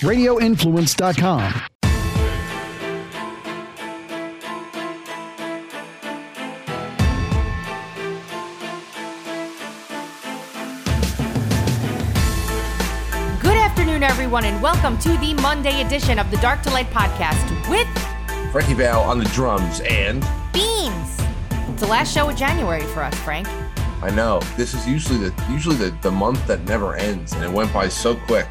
radioinfluence.com. Good afternoon, everyone, and welcome to the Monday edition of the Dark to Light podcast with Frankie Val on the drums, and Beans. It's the last show of January for us, Frank. I know this is usually the usually the, the month that never ends, and it went by so quick.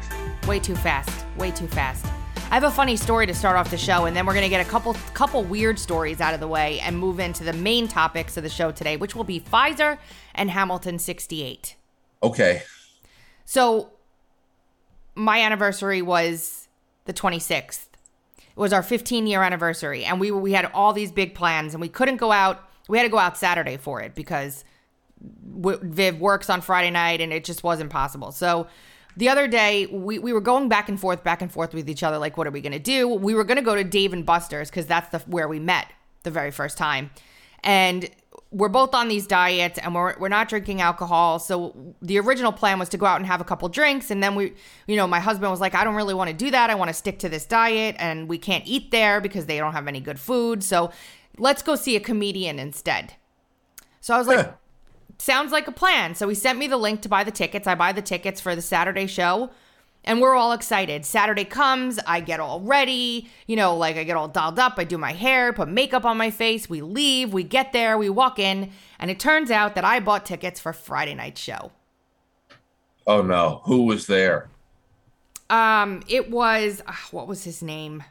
Way too fast. Way too fast. I have a funny story to start off the show, and then we're gonna get a couple couple weird stories out of the way and move into the main topics of the show today, which will be Pfizer and Hamilton 68. Okay, So my anniversary was the 26th. It was our 15 year anniversary and we we had all these big plans and we couldn't go out. We had to go out Saturday for it because Viv works on Friday night and it just wasn't possible. So the other day we, we were going back and forth back and forth with each other like what are we going to do? We were going to go to Dave and Buster's cuz that's the where we met the very first time. And we're both on these diets and we're, we're not drinking alcohol. So the original plan was to go out and have a couple drinks. And then we, you know, my husband was like, I don't really want to do that. I want to stick to this diet and we can't eat there because they don't have any good food. So let's go see a comedian instead. So I was like, sounds like a plan. So he sent me the link to buy the tickets. I buy the tickets for the Saturday show. And we're all excited. Saturday comes, I get all ready, you know, like I get all dolled up, I do my hair, put makeup on my face, we leave, we get there, we walk in, and it turns out that I bought tickets for Friday night show. oh no, who was there? Um, it was ah, what was his name?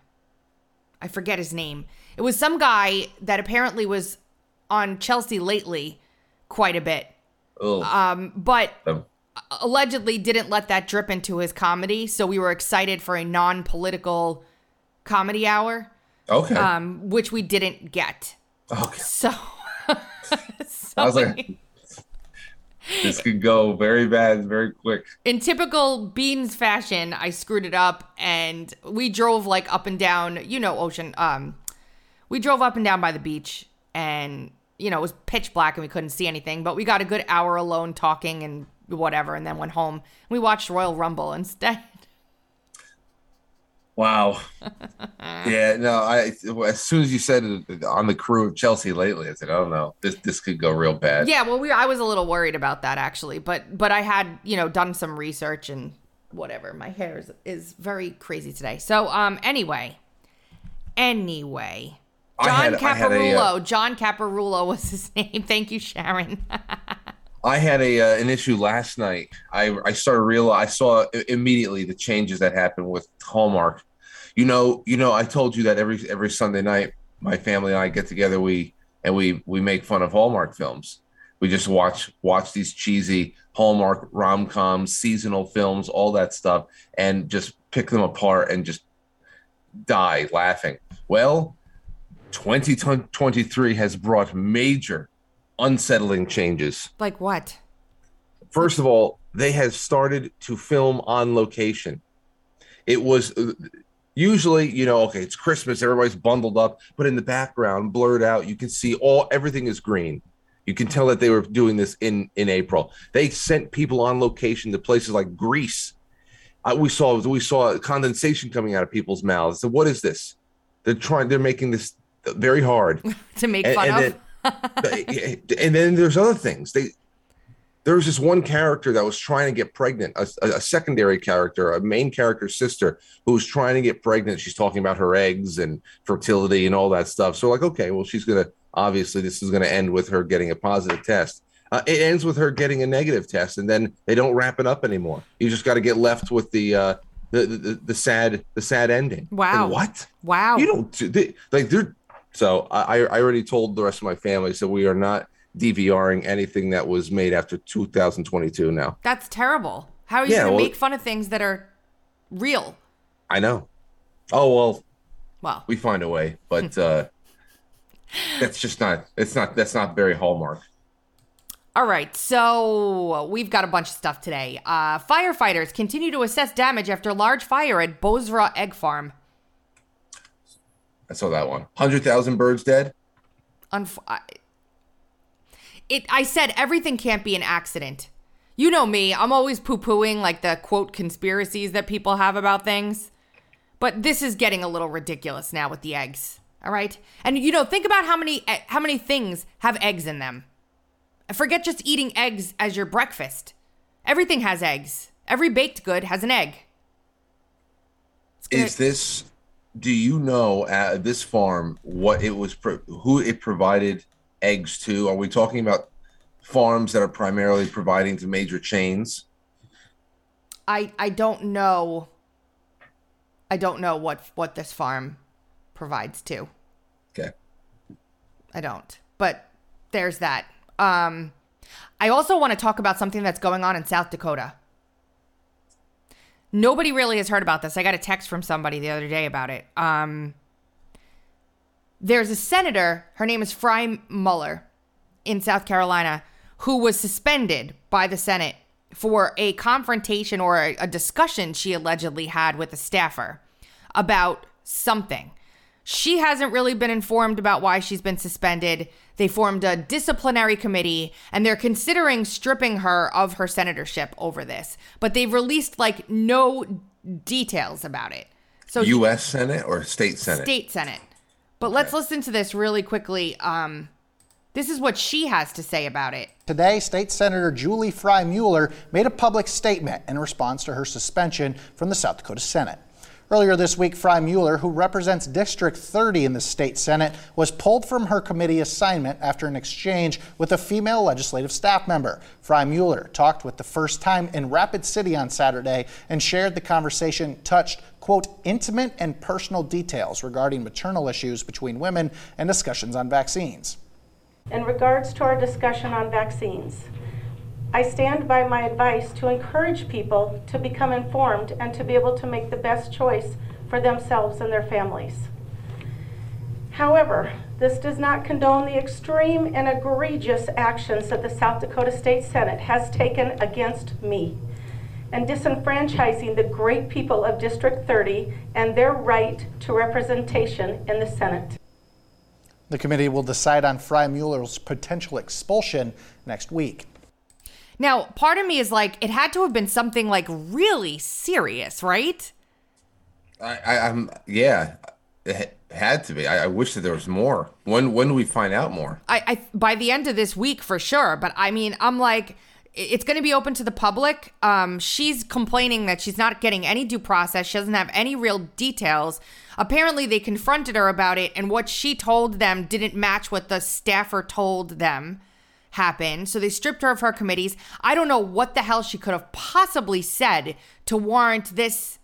I forget his name. It was some guy that apparently was on Chelsea lately quite a bit. Oh, Um, but um, allegedly didn't let that drip into his comedy, so we were excited for a non-political comedy hour, okay, um, which we didn't get. okay. So, so I was like, this could go very bad, very quick. in typical Beans fashion, I screwed it up, and we drove like up and down. You know, Ocean. Um, we drove up and down by the beach, and you know it was pitch black, and we couldn't see anything. But we got a good hour alone talking and whatever, and then went home. We watched Royal Rumble instead. Wow. yeah, no. I as soon as you said it on the crew of Chelsea lately, I said, "Oh no, this this could go real bad." Yeah, well, we I was a little worried about that actually, but but I had you know done some research and whatever. My hair is, is very crazy today. So um, anyway, anyway, I John had- had a, Caparulo. uh, John Caparulo was his name. Thank you, Sharon. I had a uh, an issue last night. I I started real. I saw immediately the changes that happened with Hallmark. You know, you know. I told you that every every Sunday night, my family and I get together. We and we we make fun of Hallmark films. We just watch watch these cheesy Hallmark rom coms, seasonal films, all that stuff, and just pick them apart and just die laughing. Well, 2023 has brought major unsettling changes. like what? First of all, they have started to film on location. It was uh, usually, you know, okay, it's Christmas, everybody's bundled up, but in the background, blurred out, you can see all everything is green. You can tell that they were doing this in in April. They sent people on location to places like Greece. Uh, we saw we saw condensation coming out of people's mouths. So what is this? They're trying. They're making this very hard To make and, fun and of? then, and then there's other things. They there was this one character that was trying to get pregnant, a, a secondary character, a main character's sister, who was trying to get pregnant. She's talking about her eggs and fertility and all that stuff. So like, okay, well, she's gonna obviously this is gonna end with her getting a positive test. Uh, it ends with her getting a negative test, and then they don't wrap it up anymore. You just got to get left with the uh, the, the the sad the sad ending. Wow. And what? wow. You don't do- they, like they're so I I already told the rest of my family so we are not DVRing anything that was made after 2022 now. That's terrible. How are you Yeah, going to well- make fun of things that are real? I know. Oh well, Well, we find a way, but uh that's just not it's not that's not very hallmark. All right, so we've got a bunch of stuff today. Uh, firefighters continue to assess damage after large fire at Bozrah Egg Farm. I saw that one. 100,000 birds dead? Unf- I, it. I said everything can't be an accident. You know me. I'm always poo pooing like the quote conspiracies that people have about things. But this is getting a little ridiculous now with the eggs. All right? And you know, think about how many how many things have eggs in them. Forget just eating eggs as your breakfast. Everything has eggs. Every baked good has an egg. Gonna- Is this do you know at this farm what it was pro- who it provided eggs to? Are we talking about farms that are primarily providing to major chains? I I don't know. I don't know what what this farm provides to. Okay. I don't. But there's that. Um I also want to talk about something that's going on in South Dakota. Nobody really has heard about this. I got a text from somebody the other day about it. Um there's a senator, her name is Frye Mueller in South Carolina, who was suspended by the Senate for a confrontation or a, a discussion she allegedly had with a staffer about something. She hasn't really been informed about why she's been suspended. They formed a disciplinary committee and they're considering stripping her of her senatorship over this. But they've released like no details about it. So US Senate or state Senate? State Senate. But okay. let's listen to this really quickly. Um, this is what she has to say about it. Today, State Senator Julie Frye Mueller made a public statement in response to her suspension from the South Dakota Senate. Earlier this week, Frye Mueller, who represents District 30 in the state Senate, was pulled from her committee assignment after an exchange with a female legislative staff member. Frye Mueller talked with the first time in Rapid City on Saturday and shared the conversation touched, quote, intimate and personal details regarding maternal issues between women and discussions on vaccines. In regards to our discussion on vaccines, I stand by my advice to encourage people to become informed and to be able to make the best choice for themselves and their families. However, this does not condone the extreme and egregious actions that the South Dakota State Senate has taken against me and disenfranchising the great people of District 30 and their right to representation in the Senate. The committee will decide on Frye Mueller's potential expulsion next week. Now, part of me is like, it had to have been something like really serious, right? I, I am yeah, it had to be. I, I, wish that there was more. When when do we find out more? I, I by the end of this week for sure. But I mean, I'm like, it's going to be open to the public. Um, she's complaining that she's not getting any due process. She doesn't have any real details. Apparently, they confronted her about it, and what she told them didn't match what the staffer told them happened. So they stripped her of her committees. I don't know what the hell she could have possibly said to warrant this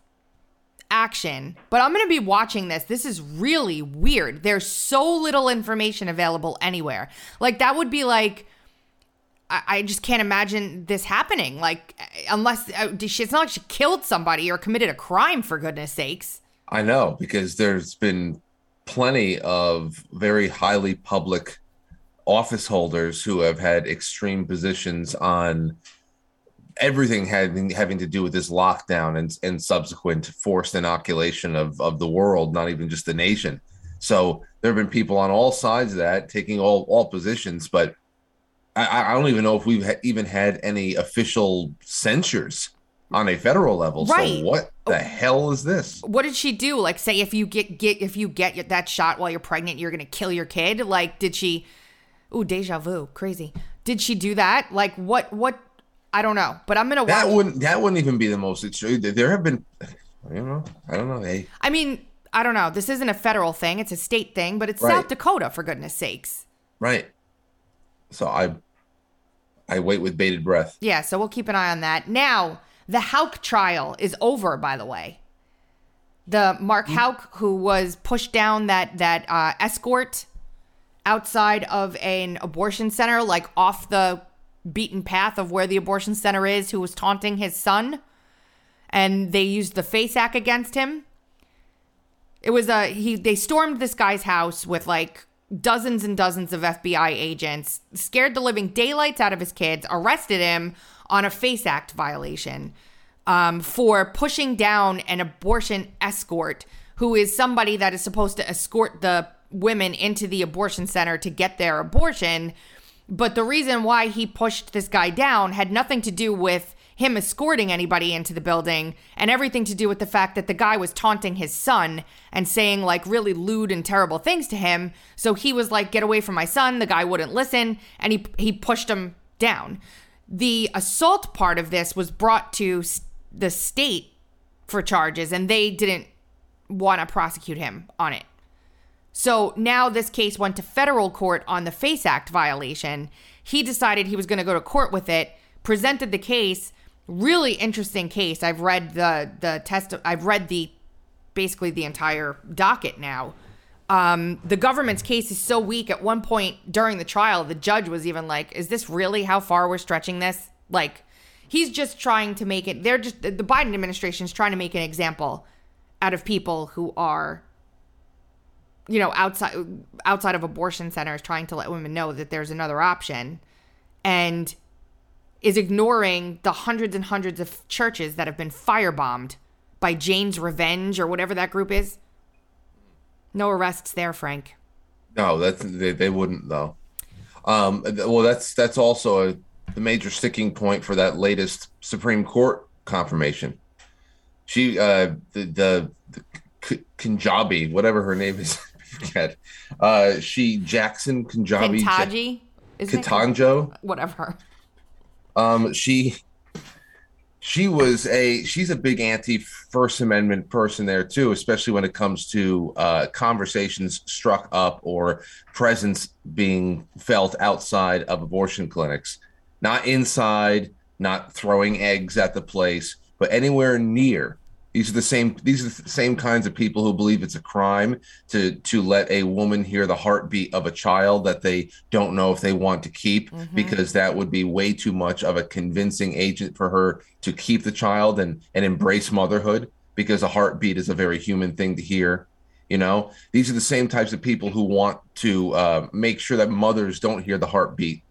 action, but I'm going to be watching this. This is really weird. There's so little information available anywhere. Like, that would be like, I, just can't imagine this happening. Like, unless uh, it's not like she killed somebody or committed a crime, for goodness sakes. I know, because there's been plenty of very highly public office holders who have had extreme positions on everything having having to do with this lockdown and, and subsequent forced inoculation of, of the world, not even just the nation. So there have been people on all sides of that taking all all positions, but I, I don't even know if we've ha- even had any official censures on a federal level. Right. So what the hell is this? What did she do? Like say if you get get if you get that shot while you're pregnant, you're gonna kill your kid. Like did she? Ooh, deja vu, crazy. Did she do that? Like what? What? I don't know, but I'm gonna. That watch. wouldn't. That wouldn't even be the most extreme. There have been. You know, I don't know. Hey. I mean, I don't know. This isn't a federal thing; it's a state thing, but it's right. South Dakota, for goodness sakes. Right. So I, I wait with bated breath. Yeah. So we'll keep an eye on that. Now, the Houck trial is over. By the way, the Mark Houck who was pushed down that that uh, escort outside of an abortion center, like off the beaten path of where the abortion center is, who was taunting his son. And they used the FACE Act against him. It was a he they stormed this guy's house with like dozens and dozens of FBI agents, scared the living daylights out of his kids, arrested him on a FACE Act violation um, for pushing down an abortion escort who is somebody that is supposed to escort the women into the abortion center to get their abortion. But the reason why he pushed this guy down had nothing to do with him escorting anybody into the building and everything to do with the fact that the guy was taunting his son and saying like really lewd and terrible things to him. So he was like, "Get away from my son." The guy wouldn't listen and he he pushed him down. The assault part of this was brought to the state for charges and they didn't want to prosecute him on it. So now this case went to federal court on the FACE Act violation. He decided he was going to go to court with it, presented the case. Really interesting case. I've read the the test. I've read the basically the entire docket now. Um, the government's case is so weak. At one point during the trial, the judge was even like, "Is this really how far we're stretching this?" Like, he's just trying to make it. They're just the Biden administration is trying to make an example out of people who are you know outside outside of abortion centers trying to let women know that there's another option and is ignoring the hundreds and hundreds of churches that have been firebombed by Jane's Revenge or whatever that group is. No arrests there, Frank. No, that's they, they wouldn't though. Um, well, that's that's also a the major sticking point for that latest Supreme Court confirmation. She, uh, the the, the Kunjabi, whatever her name is, forget. Uh, she Jackson Kunjabi. Ketanji. Katanjo. Whatever. Um, she she was a she's a big anti First Amendment person there too, especially when it comes to uh, conversations struck up or presence being felt outside of abortion clinics, not inside, not throwing eggs at the place, but anywhere near these are the same these are the same kinds of people who believe it's a crime to to let a woman hear the heartbeat of a child that they don't know if they want to keep mm-hmm. because that would be way too much of a convincing agent for her to keep the child and and embrace motherhood because a heartbeat is a very human thing to hear you know these are the same types of people who want to uh, make sure that mothers don't hear the heartbeat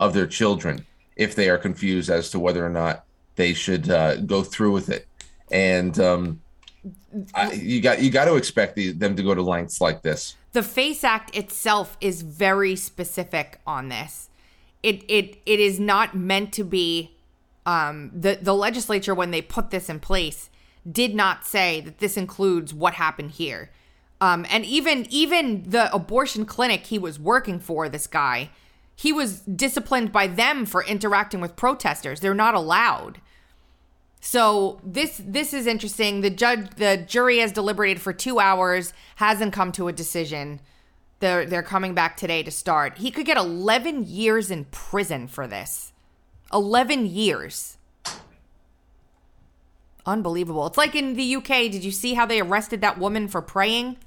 of their children if they are confused as to whether or not they should uh, go through with it and um, I, you got you got to expect the, them to go to lengths like this. The FACE Act itself is very specific on this. It it it is not meant to be. Um, the the legislature when they put this in place did not say that this includes what happened here. Um, and even even the abortion clinic he was working for, this guy, he was disciplined by them for interacting with protesters. They're not allowed. So this this is interesting. The judge the jury has deliberated for 2 hours, hasn't come to a decision. They're they're coming back today to start. He could get 11 years in prison for this. 11 years. Unbelievable. It's like in the UK. Did you see how they arrested that woman for praying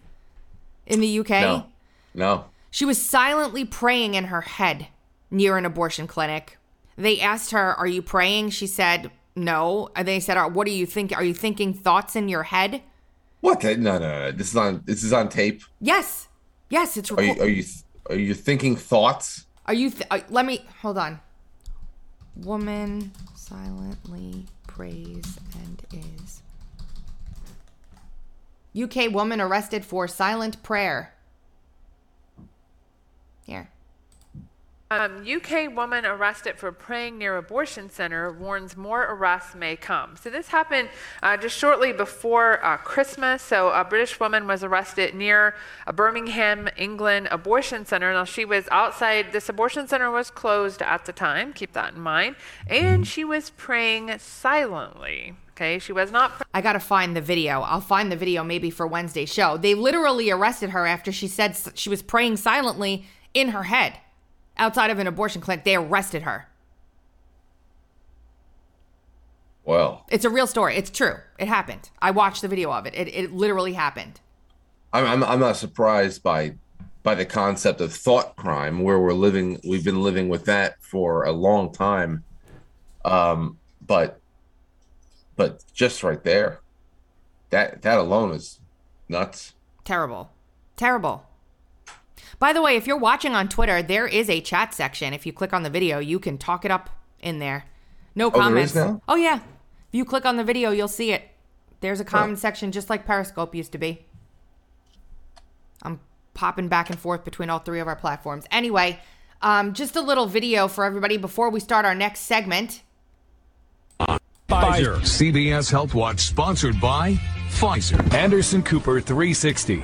in the UK? No. No. She was silently praying in her head near an abortion clinic. They asked her, Are you praying? She said, no. And they said, "What do you think? Are you thinking thoughts in your head?" What? No, no, no. This is on. This is on tape. Yes, yes. It's. Are you? Are you? Are you thinking thoughts? Are you? Th- uh, let me hold on. Woman silently prays and is. UK woman arrested for silent prayer. Here. Um, UK woman arrested for praying near abortion center warns more arrests may come. So this happened uh, just shortly before uh, Christmas. So a British woman was arrested near a Birmingham, England abortion center. Now she was outside. This abortion center was closed at the time. Keep that in mind. And she was praying silently. Okay, she was not. I gotta find the video. I'll find the video maybe for Wednesday's show. They literally arrested her after she said she was praying silently in her head outside of an abortion clinic. They arrested her. Well, it's a real story. It's true. It happened. I watched the video of it. It, it literally happened. I'm, I'm, I'm not surprised by by the concept of thought crime, where we're living. We've been living with that for a long time. Um, but but just right there, that that alone is nuts. Terrible, terrible. By the way, if you're watching on Twitter, there is a chat section. If you click on the video, you can talk it up in there. No oh, comments. Oh yeah. If you click on the video, you'll see it. There's a comment oh. section just like Periscope used to be. I'm popping back and forth between all three of our platforms. Anyway, um, just a little video for everybody before we start our next segment. Pfizer. CBS Health Watch sponsored by Pfizer. Anderson Cooper 360.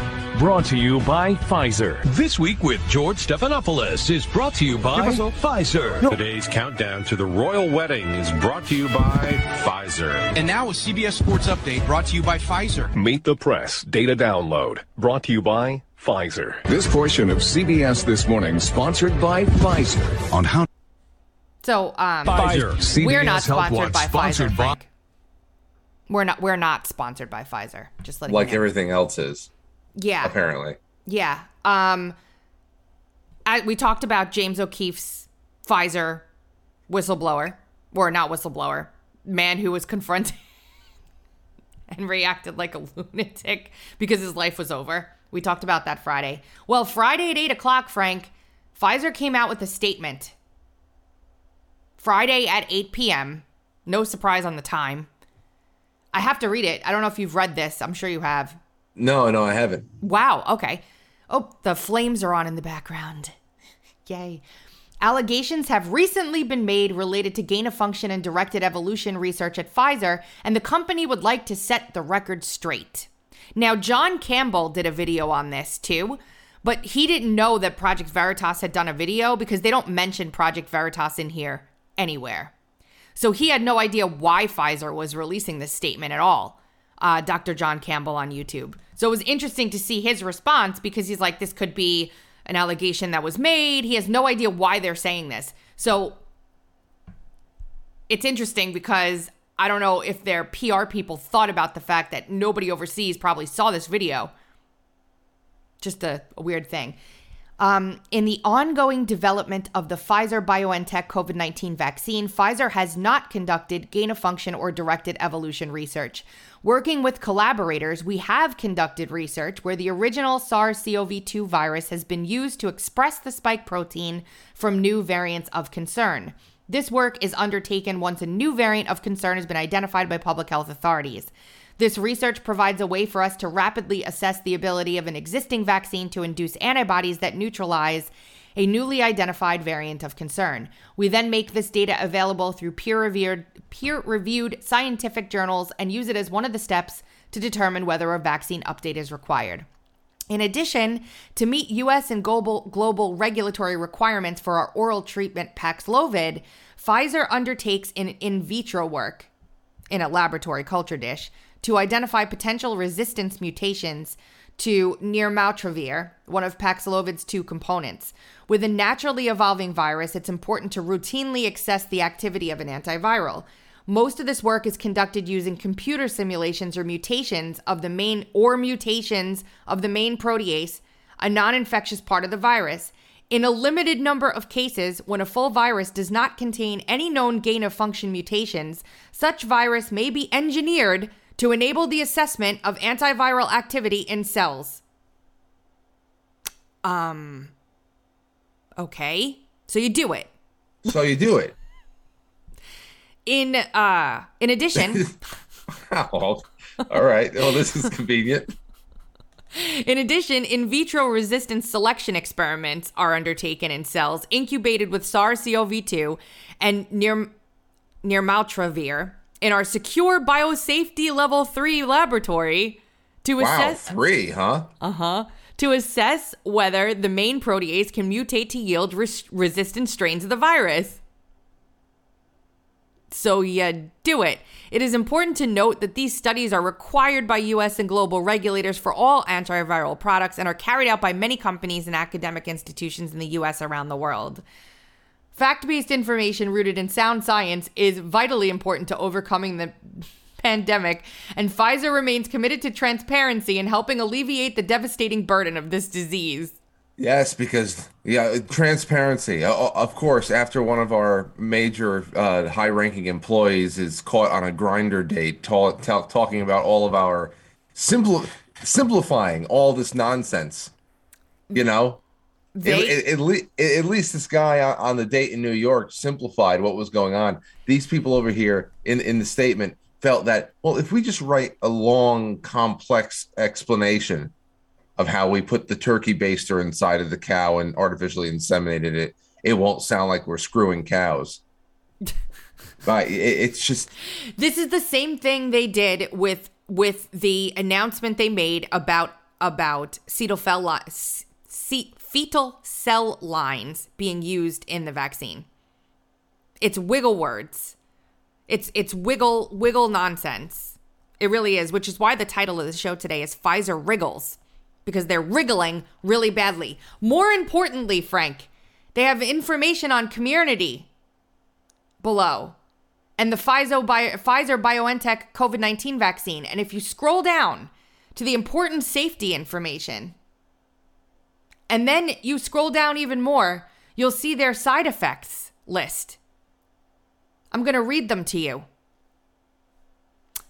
Brought to you by Pfizer. This week with George Stephanopoulos is brought to you by Pfizer. Today's countdown to the royal wedding is brought to you by Pfizer. And now a CBS Sports Update brought to you by Pfizer. Meet the Press Data Download brought to you by Pfizer. This portion of CBS This Morning sponsored by Pfizer. On how So, um, Pfizer. CBS we're not Health sponsored Watch by sponsored Pfizer. by We're not. We're not sponsored by Pfizer. Just letting like you know. everything else is Yeah. apparently. Yeah. Um, I, we talked about James O'Keefe's Pfizer whistleblower, or not whistleblower, man who was confronted and reacted like a lunatic because his life was over. We talked about that Friday. Well, Friday at 8 o'clock, Frank, Pfizer came out with a statement. Friday at 8 p.m. No surprise on the time. I have to read it. I don't know if you've read this. I'm sure you have. No, no, I haven't. Wow. Okay. Oh, the flames are on in the background. Yay. Allegations have recently been made related to gain of function and directed evolution research at Pfizer, and the company would like to set the record straight. Now, John Campbell did a video on this too, but he didn't know that Project Veritas had done a video because they don't mention Project Veritas in here anywhere. So he had no idea why Pfizer was releasing this statement at all. Uh, Dr. John Campbell on YouTube. So it was interesting to see his response because he's like, this could be an allegation that was made. He has no idea why they're saying this. So it's interesting because I don't know if their PR people thought about the fact that nobody overseas probably saw this video. Just a, a weird thing. Um, in the ongoing development of the Pfizer BioNTech COVID 19 vaccine, Pfizer has not conducted gain of function or directed evolution research. Working with collaborators, we have conducted research where the original SARS CoV 2 virus has been used to express the spike protein from new variants of concern. This work is undertaken once a new variant of concern has been identified by public health authorities. This research provides a way for us to rapidly assess the ability of an existing vaccine to induce antibodies that neutralize a newly identified variant of concern. We then make this data available through peer-reviewed scientific journals and use it as one of the steps to determine whether a vaccine update is required. In addition, to meet US and global, global regulatory requirements for our oral treatment Paxlovid, Pfizer undertakes an in vitro work in a laboratory culture dish to identify potential resistance mutations to nirmatrelvir, one of Paxlovid's two components. With a naturally evolving virus, it's important to routinely assess the activity of an antiviral. Most of this work is conducted using computer simulations or mutations of the main or mutations of the main protease, a non-infectious part of the virus. In a limited number of cases, when a full virus does not contain any known gain of function mutations, such virus may be engineered to enable the assessment of antiviral activity in cells. Um okay. So you do it. So you do it. In uh in addition, Oh, all right. Well, this is convenient. In addition, in vitro resistance selection experiments are undertaken in cells incubated with SARS-CoV-2 and nir- nirmatrelvir in our secure biosafety level 3 laboratory to Wow, assess three, huh? uh-huh to assess whether the main protease can mutate to yield res- resistant strains of the virus. So you do it. It is important to note that these studies are required by US and global regulators for all antiviral products and are carried out by many companies and academic institutions in the US around the world. Fact based information rooted in sound science is vitally important to overcoming the pandemic, and Pfizer remains committed to transparency and helping alleviate the devastating burden of this disease. Yes, because yeah, transparency. Of course, after one of our major uh, high-ranking employees is caught on a Grindr date, ta- ta- talking about all of our simpli- simplifying all this nonsense, you know, They- at, at, at least this guy on, the date in New York simplified what was going on. These people over here in, in the statement felt that, well, if we just write a long, complex explanation of how we put the turkey baster inside of the cow and artificially inseminated it, it won't sound like we're screwing cows. but it, it's just This is the same thing they did with with the announcement they made about about fetal cell li- s- ce- fetal cell lines being used in the vaccine. It's wiggle words. It's it's wiggle wiggle nonsense. It really is, which is why the title of the show today is Pfizer Wriggles because they're wriggling really badly. More importantly, Frank, they have information on community below and the Pfizer, Pfizer BioNTech COVID 19 vaccine. And if you scroll down to the important safety information, and then you scroll down even more, you'll see their side effects list. I'm going to read them to you.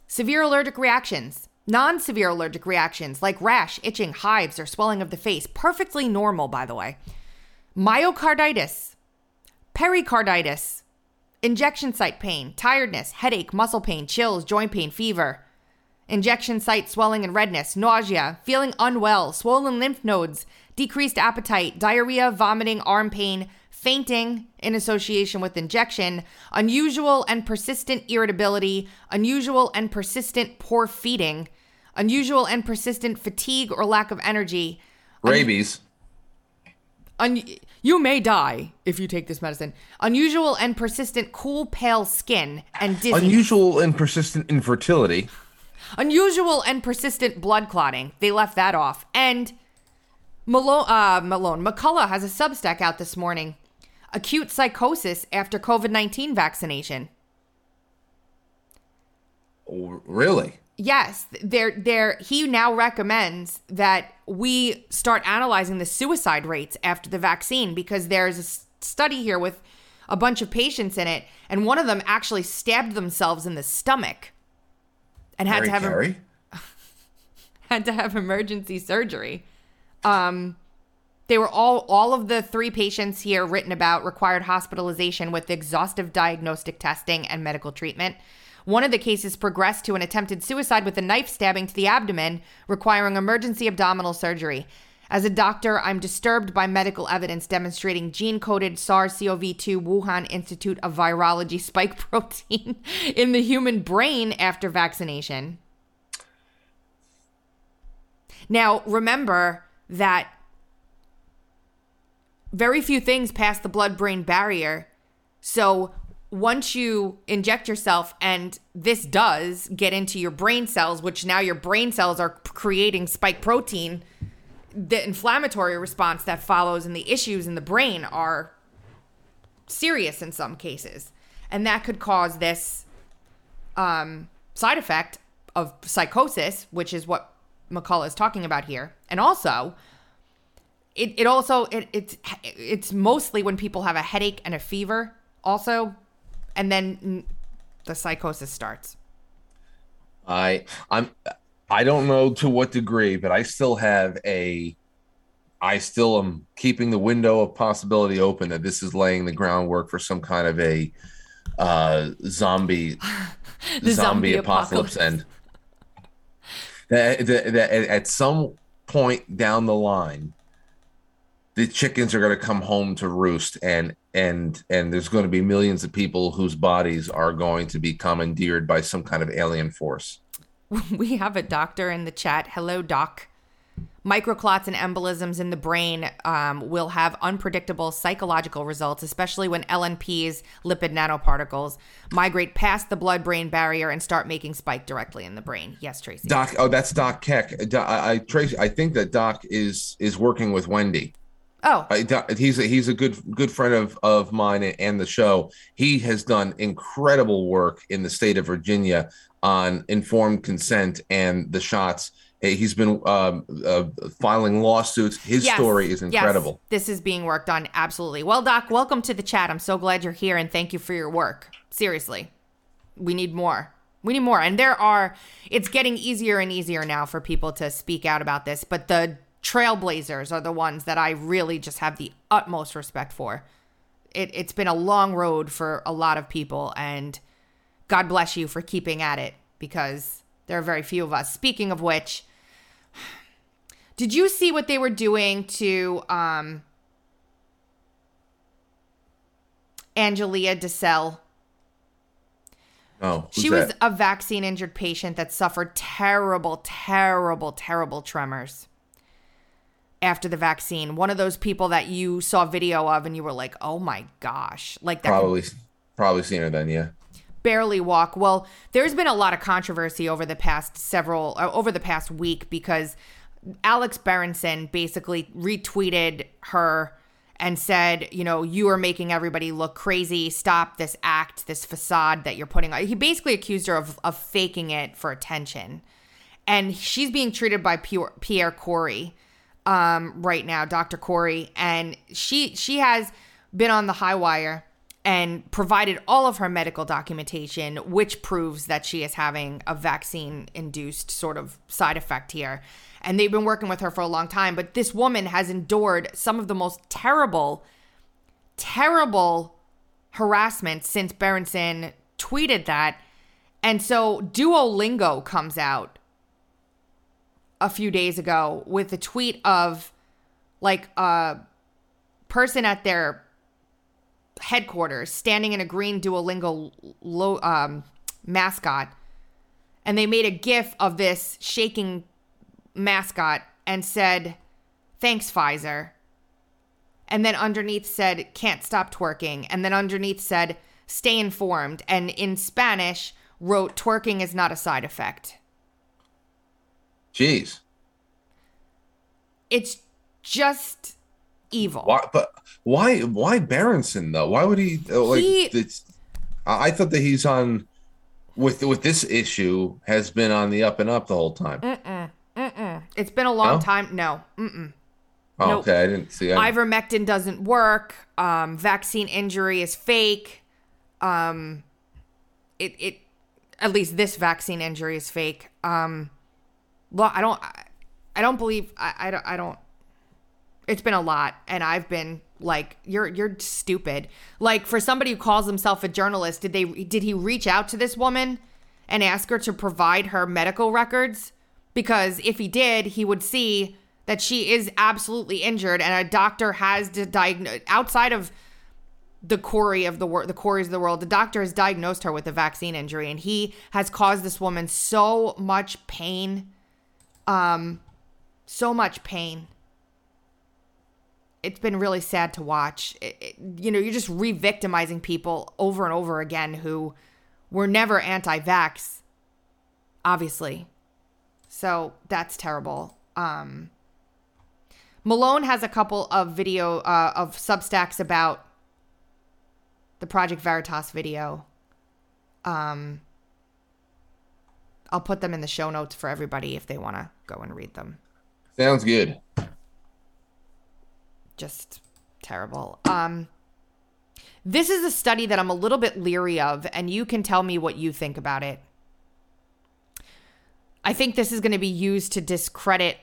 Severe allergic reactions. Non severe allergic reactions like rash, itching, hives, or swelling of the face. Perfectly normal, by the way. Myocarditis, pericarditis, injection site pain, tiredness, headache, muscle pain, chills, joint pain, fever, injection site swelling and redness, nausea, feeling unwell, swollen lymph nodes, decreased appetite, diarrhea, vomiting, arm pain, fainting in association with injection, unusual and persistent irritability, unusual and persistent poor feeding, unusual and persistent fatigue or lack of energy, rabies. Un- you may die if you take this medicine. Unusual and persistent cool, pale skin and dizziness. Unusual and persistent infertility. Unusual and persistent blood clotting. They left that off. And Malone, uh, Malone McCullough has a Substack out this morning. Acute psychosis after COVID 19 vaccination. Oh, Really? Yes, there there he now recommends that we start analyzing the suicide rates after the vaccine because there's a study here with a bunch of patients in it and one of them actually stabbed themselves in the stomach and had Mary to have Carey? had to have emergency surgery. Um they were all all of the three patients here written about required hospitalization with exhaustive diagnostic testing and medical treatment. One of the cases progressed to an attempted suicide with a knife stabbing to the abdomen, requiring emergency abdominal surgery. As a doctor, I'm disturbed by medical evidence demonstrating gene coded SARS CoV 2 Wuhan Institute of Virology spike protein in the human brain after vaccination. Now, remember that very few things pass the blood brain barrier. So, once you inject yourself and this does get into your brain cells, which now your brain cells are creating spike protein, the inflammatory response that follows and the issues in the brain are serious in some cases. And that could cause this um, side effect of psychosis, which is what McCullough is talking about here. And also, it, it also it, it's it's mostly when people have a headache and a fever also and then the psychosis starts I I'm I don't know to what degree, but I still have a I still am keeping the window of possibility open that this is laying the groundwork for some kind of a uh zombie The zombie, zombie apocalypse, apocalypse. end. That, that, that at- some point down the line, the chickens are going to come home to roost, and and and there's going to be millions of people whose bodies are going to be commandeered by some kind of alien force. we have a doctor in the chat hello doc microclots and embolisms in the brain um, will have unpredictable psychological results especially when lnps lipid nanoparticles migrate past the blood brain barrier and start making spike directly in the brain yes tracy Doc, oh, that's Doc Keck. Doc, I, I Tracy, I think that Doc is is working with Wendy. oh I, Doc, he's a, he's a good good friend of of mine and the show. He has done incredible work in the state of Virginia on informed consent and the shots. Eh, He's been um, uh, filing lawsuits. His Yes, story is incredible. yes, this is being worked on absolutely. Well, Doc, welcome to the chat. I'm so glad you're here and thank you for your work. Seriously. We need more. We need more. And there are it's getting easier and easier now for people to speak out about this, but the trailblazers are the ones that I really just have the utmost respect for. It, it's been a long road for a lot of people, and God bless you for keeping at it because there are very few of us. Speaking of which, did you see what they were doing to um, Angelia Desselle? Oh, she was a vaccine injured patient that suffered terrible, terrible, terrible tremors after the vaccine. One of those people that you saw video of and you were like, "Oh my gosh!" Like that. Probably, probably seen her then. Yeah. Barely walk. Well, there's been a lot of controversy over the past several, uh, over the past week because Alex Berenson basically retweeted her and said, you know, you are making everybody look crazy. Stop this act, this facade that you're putting on. He basically accused her of, of faking it for attention. And she's being treated by Pierre, Pierre Kory um, right now, Dr. Kory. And she she has been on the high wire and provided all of her medical documentation, which proves that she is having a vaccine induced sort of side effect here and they've been working with her for a long time. But this woman has endured some of the most terrible, terrible harassment since Berenson tweeted that. And so Duolingo comes out a few days ago with a tweet of like a person at their headquarters standing in a green Duolingo lo- um, mascot. And they made a gif of this shaking mascot and said, Thanks, Pfizer. And then underneath said, Can't stop twerking. And then underneath said, Stay informed. And in Spanish, wrote, Twerking is not a side effect. Jeez. It's just evil. Why, but why? Why Berenson though? Why would he? uh, Like, He- I thought that he's on with with this issue has been on the up and up the whole time. Mm-mm. Mm-mm. It's been a long No? time. No. Mm-mm. Oh, nope. okay, I didn't see. I, Ivermectin doesn't work. Um, vaccine injury is fake. Um, it it at least this vaccine injury is fake. Um, well, I don't I, I don't believe I, I don't I don't. It's been a lot, and I've been like, you're you're stupid. Like for somebody who calls himself a journalist, did they did he reach out to this woman and ask her to provide her medical records? Because if he did, he would see that she is absolutely injured, and a doctor has to diagnose outside of the Kory of the world, the Korys of the world. The doctor has diagnosed her with a vaccine injury, and he has caused this woman so much pain, um, so much pain. It's been really sad to watch. It- it- you know, you're just re-victimizing people over and over again who were never anti-vax, obviously. So that's terrible. Um, Malone has a couple of video uh, of Substacks about the Project Veritas video. Um, I'll put them in the show notes for everybody if they want to go and read them. sounds good. Just terrible. Um, this is a study that I'm a little bit leery of, and you can tell me what you think about it. I think this is going to be used to discredit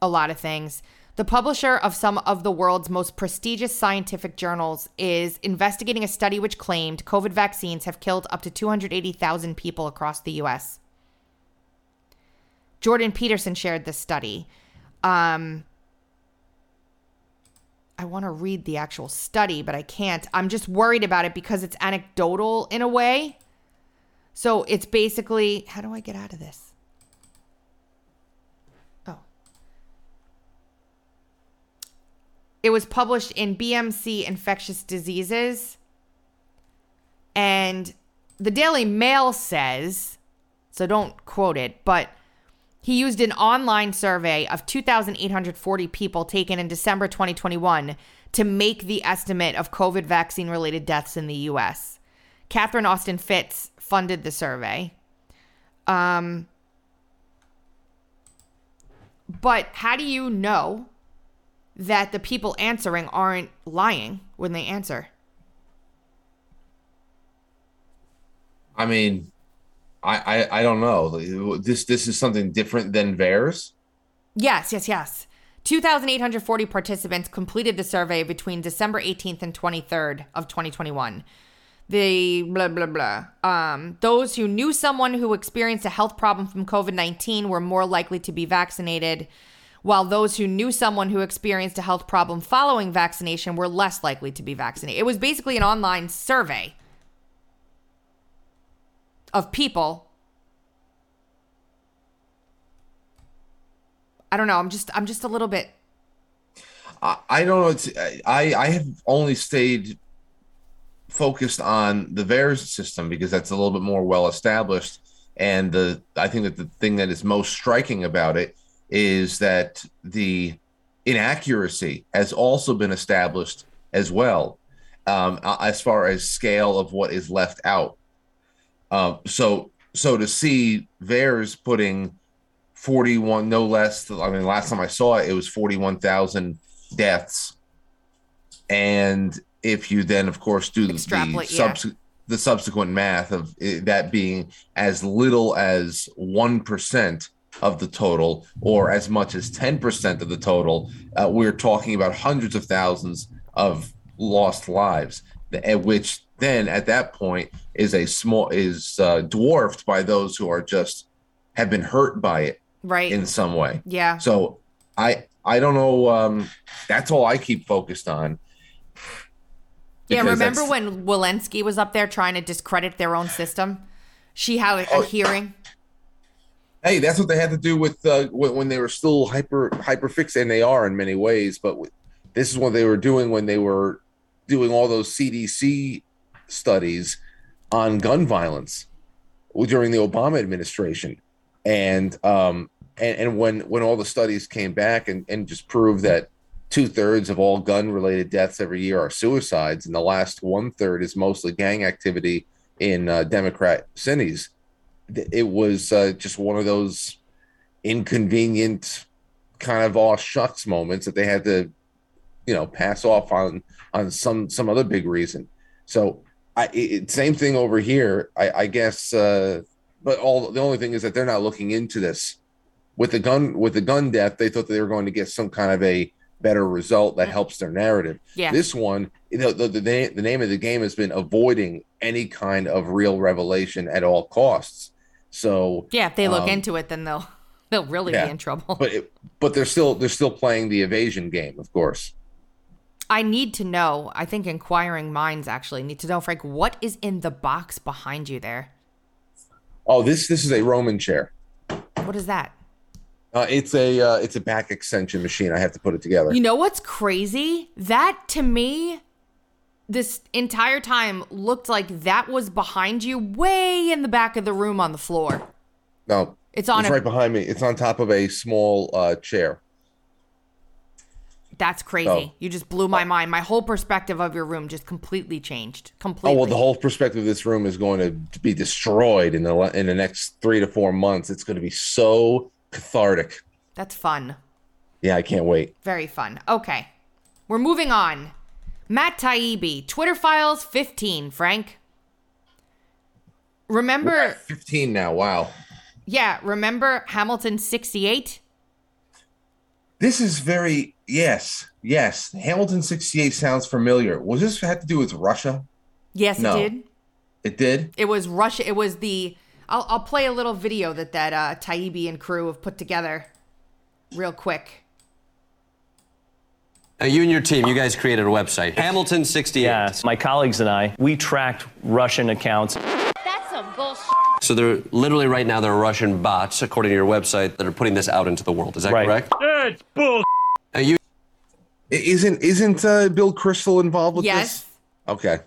a lot of things. The publisher of some of the world's most prestigious scientific journals is investigating a study which claimed COVID vaccines have killed up to 280,000 people across the US. Jordan Peterson shared this study. Um, I want to read the actual study, but I can't. I'm just worried about it because it's anecdotal in a way. So it's basically, how do I get out of this? Oh. It was published in BMC Infectious Diseases. And the Daily Mail says, so don't quote it, but he used an online survey of 2,840 people taken in December 2021 to make the estimate of COVID vaccine related deaths in the US. Catherine Austin Fitts funded the survey. Um, but how do you know that the people answering aren't lying when they answer? I mean, I, I I don't know. This this is something different than VAERS. Yes, yes, yes. 2,840 participants completed the survey between December 18th and 23rd of 2021. The blah blah blah. Um, those who knew someone who experienced a health problem from COVID 19 were more likely to be vaccinated, while those who knew someone who experienced a health problem following vaccination were less likely to be vaccinated. It was basically an online survey of people. I don't know. I'm just I'm just a little bit I, I don't know. It's I I have only stayed focused on the VAERS system because that's a little bit more well established. And the I think that the thing that is most striking about it is that the inaccuracy has also been established as well, um, as far as scale of what is left out. Um, so so to see VAERS putting 41 no less i mean last time i saw it it was 41,000 deaths. And if you then of course do the, the, subs- the subsequent math of that being as little as 1% of the total or as much as 10% of the total uh, we're talking about hundreds of thousands of lost lives at which then at that point is a small is uh, dwarfed by those who are just have been hurt by it right. in some way. Yeah. So i i don't know um that's all i keep focused on. Yeah remember when walensky was up there trying to discredit their own system? She had a, Oh. hearing? Hey that's what they had to do with uh when, when they were still hyper hyper fixed and they are in many ways but w- this is what they were doing when they were doing all those cdc studies on gun violence during the obama administration. And um and, and when when all the studies came back and, and just proved that two-thirds of all gun related deaths every year are suicides and the last one-third is mostly gang activity in uh, democrat cities it was uh, just one of those inconvenient kind of all shucks moments that they had to you know pass off on on some some other big reason. So i it, same thing over here. I i guess uh but all the only thing is that they're not looking into this. With the gun with the gun death they thought they were going to get some kind of a better result that helps their narrative. Yeah. this one you know the, the, the name of the game has been avoiding any kind of real revelation at all costs. So yeah if they look um, into it then they'll they'll really yeah. be in trouble. But it, but they're still they're still playing the evasion game of course i need to know i think inquiring minds actually need to know frank what is in the box behind you there? Oh this this is a roman chair. What is that? Uh, it's a uh, it's a back extension machine. I have to put it together. You know what's crazy? That to me, this entire time looked like that was behind you, way in the back of the room on the floor. no. It's on it's a- right behind me. It's on top of a small uh, chair That's crazy. You just blew my uh, mind. My whole perspective of your room just completely changed. oh well the whole perspective of this room is going to be destroyed in the in the next three to four months it's going to be so cathartic That's fun. yeah i can't wait Very fun. Okay. We're moving on. Matt Taibbi, Twitter Files 15, Frank. Remember, 15 now wow yeah, remember Hamilton 68? this is very yes yes hamilton 68 sounds familiar was this had to do with russia Yes, No. it did. it did It was Russia. It was the. I'll, I'll play a little video that that uh, Taibbi and crew have put together, real quick. Uh, you and your team, you guys created a website, Hamilton 68. Yes, my colleagues and I, we tracked Russian accounts. That's some bullshit. So there, literally right now, there are Russian bots, according to your website, that are putting this out into the world. Is that Right. correct? That's bull. Uh, you isn't isn't uh, bill kristol involved with Yes. this okay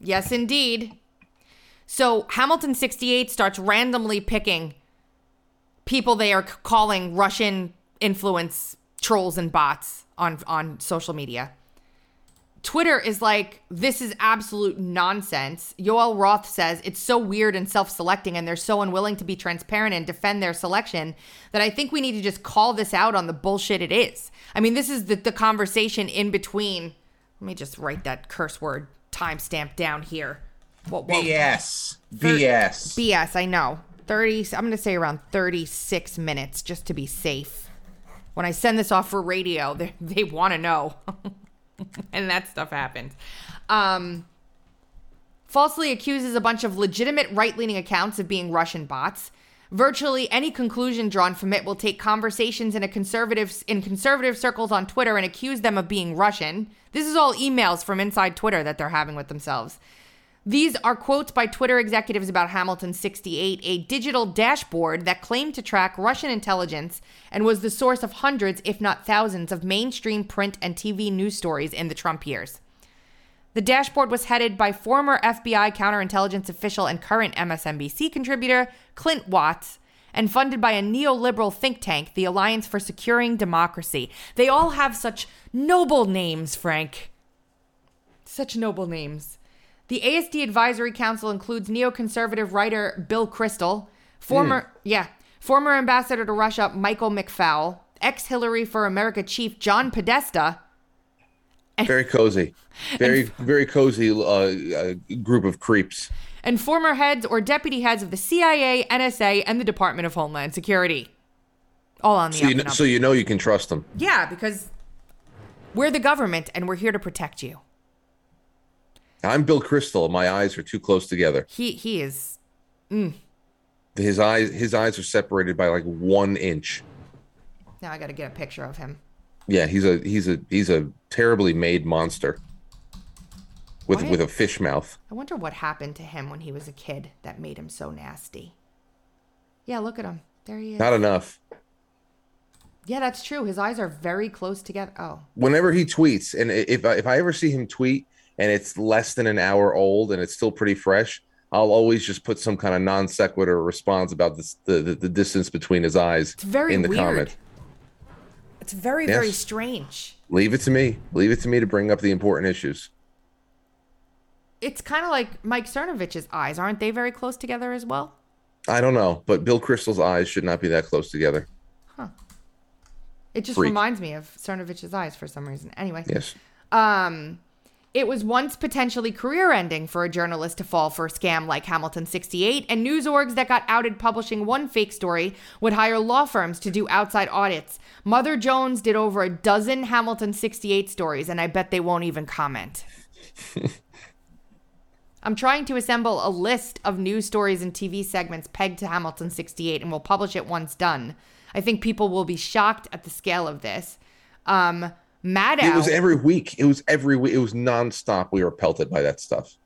Yes, indeed. So Hamilton 68 starts randomly picking people they are calling Russian influence trolls and bots on on social media. Twitter is like, this is absolute nonsense. Yoel Roth says it's so weird and self selecting, and they're so unwilling to be transparent and defend their selection that I think we need to just call this out on the bullshit it is. I mean, this is the, the conversation in between. Let me just write that curse word timestamp down here. Whoa, whoa. BS. Thir- BS. BS, I know. 30, I'm going to say around 36 minutes just to be safe. when I send this off for radio, they, they want to know. and that stuff happens. Um, falsely accuses a bunch of legitimate right leaning accounts of being Russian bots. Virtually any conclusion drawn from it will take conversations in a conservative in conservative circles on Twitter and accuse them of being Russian. This is all emails from inside Twitter that they're having with themselves. These are quotes by Twitter executives about Hamilton 68, a digital dashboard that claimed to track Russian intelligence and was the source of hundreds, if not thousands, of mainstream print and TV news stories in the Trump years. The dashboard was headed by former FBI counterintelligence official and current MSNBC contributor Clint Watts and funded by a neoliberal think tank, the Alliance for Securing Democracy. They all have such noble names, Frank. Such noble names. The ASD Advisory Council includes neoconservative writer Bill Kristol, former yeah, former ambassador to Russia Michael McFaul, ex-Hillary for America chief John Podesta, And, Very cozy. Very, very cozy uh, uh, group of creeps. and former heads or deputy heads of the CIA, NSA, and the Department of Homeland Security. All on the So you, know, so you know you can trust them. yeah, because we're the government and we're here to protect you. I'm Bill Kristol. My eyes are too close together. He he is. Mm, His eyes, his eyes are separated by like one inch. now I got to get a picture of him. Yeah, he's a he's a he's a terribly made monster with Why- with a fish mouth. I wonder what happened to him when he was a kid that made him so nasty. Yeah, look at him. There he is. Not enough. Yeah, that's true. His eyes are very close together. Oh, Whenever he tweets, and if I, if I ever see him tweet and it's less than an hour old and it's still pretty fresh, I'll always just put some kind of non sequitur response about this, the, the the distance between his eyes it's very in the weird. comment. It's very very strange. Leave it to me. Leave it to me to bring up the important issues. It's kind of like Mike Cernovich's eyes, aren't they very close together as well? I don't know, but Bill Kristol's eyes should not be that close together. Huh. It just Freak. reminds me of Cernovich's eyes for some reason. Anyway, Yes. Um, it was once potentially career ending for a journalist to fall for a scam like Hamilton 68, and news orgs that got outed publishing one fake story would hire law firms to do outside audits. Mother Jones did over a dozen Hamilton 68 stories, and I bet they won't even comment. I'm trying to assemble a list of news stories and TV segments pegged to Hamilton 68, and we'll publish it once done. I think people will be shocked at the scale of this. Um, Maddow. It was every week. It was every week. It was nonstop. We were pelted by that stuff.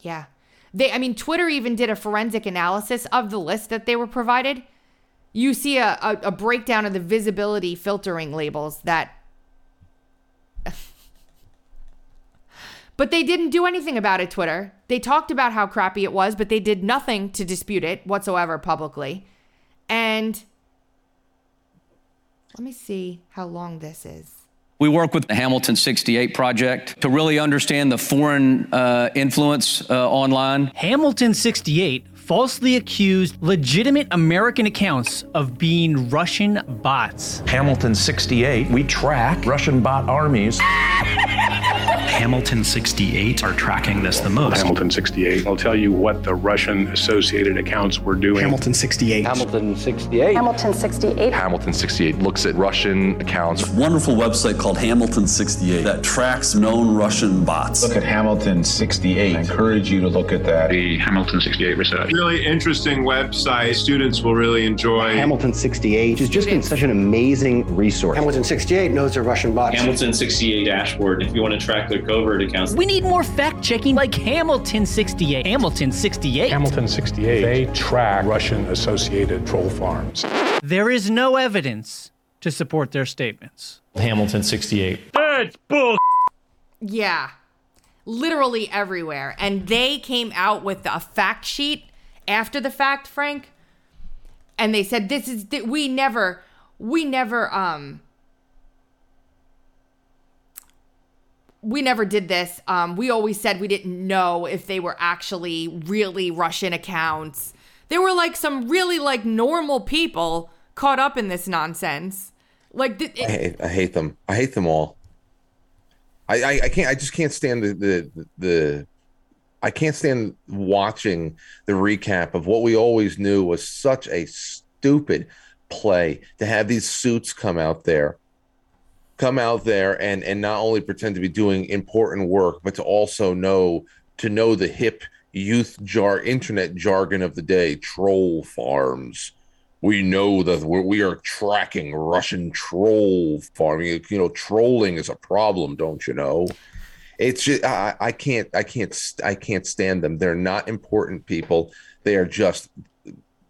Yeah. They I mean Twitter even did a forensic analysis of the list that they were provided. You see a, a, a breakdown of the visibility filtering labels that But they didn't do anything about it, Twitter. They talked about how crappy it was, but they did nothing to dispute it whatsoever publicly. And let me see how long this is. We work with the Hamilton 68 project to really understand the foreign uh, influence uh, online. Hamilton 68 falsely accused legitimate American accounts of being Russian bots. Hamilton 68, we track Russian bot armies. Hamilton 68 are tracking this the most. Hamilton 68 I'll tell you what the Russian associated accounts were doing. Hamilton 68. Hamilton 68. Hamilton 68. Hamilton 68 looks at Russian accounts. Wonderful website called Hamilton 68 that tracks known Russian bots. Look at Hamilton 68. I encourage you to look at that. The Hamilton 68 research. Really interesting website. Students will really enjoy. Hamilton 68 has just been such an amazing resource. Hamilton 68 knows they're Russian bots. Hamilton 68 dashboard if you want to track their covert accounts. We need more fact checking like Hamilton 68. Hamilton 68. Hamilton 68, they track Russian associated troll farms. There is no evidence to support their statements. Hamilton 68. That's bull. Yeah. Literally everywhere. And they came out with a fact sheet after the fact, Frank. And they said this is th- we never we never um we never did this. Um we always said we didn't know if they were actually really Russian accounts. They were like some really like normal people caught up in this nonsense. Like th- I hate, I hate them. I hate them all. I, I, I can't. I just can't stand the, the the. I can't stand watching the recap of what we always knew was such a stupid play to have these suits come out there come out there and and not only pretend to be doing important work but to also know to know the hip youth jar internet jargon of the day troll farms. We know that we're, we are tracking russian troll farming. You know trolling is a problem don't you know? It's just I, I can't i can't i can't stand them. They're not important people. They are just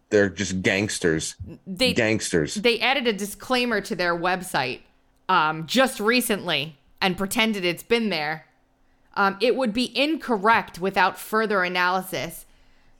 they're just gangsters. They gangsters. They added a disclaimer to their website um, just recently and pretended it's been there. Um, it would be incorrect without further analysis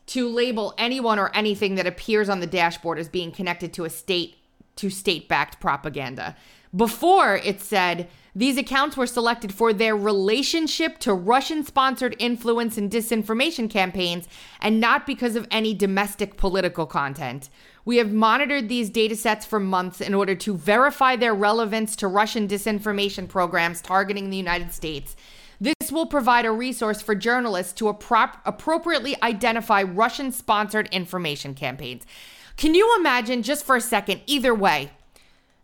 to label anyone or anything that appears on the dashboard as being connected to a state to state-backed propaganda. Before it said these accounts were selected for their relationship to Russian-sponsored influence and disinformation campaigns and not because of any domestic political content. We have monitored these data sets for months in order to verify their relevance to Russian disinformation programs targeting the United States. This will provide a resource for journalists to appro- appropriately identify Russian sponsored information campaigns. Can you imagine, just for a second, either way,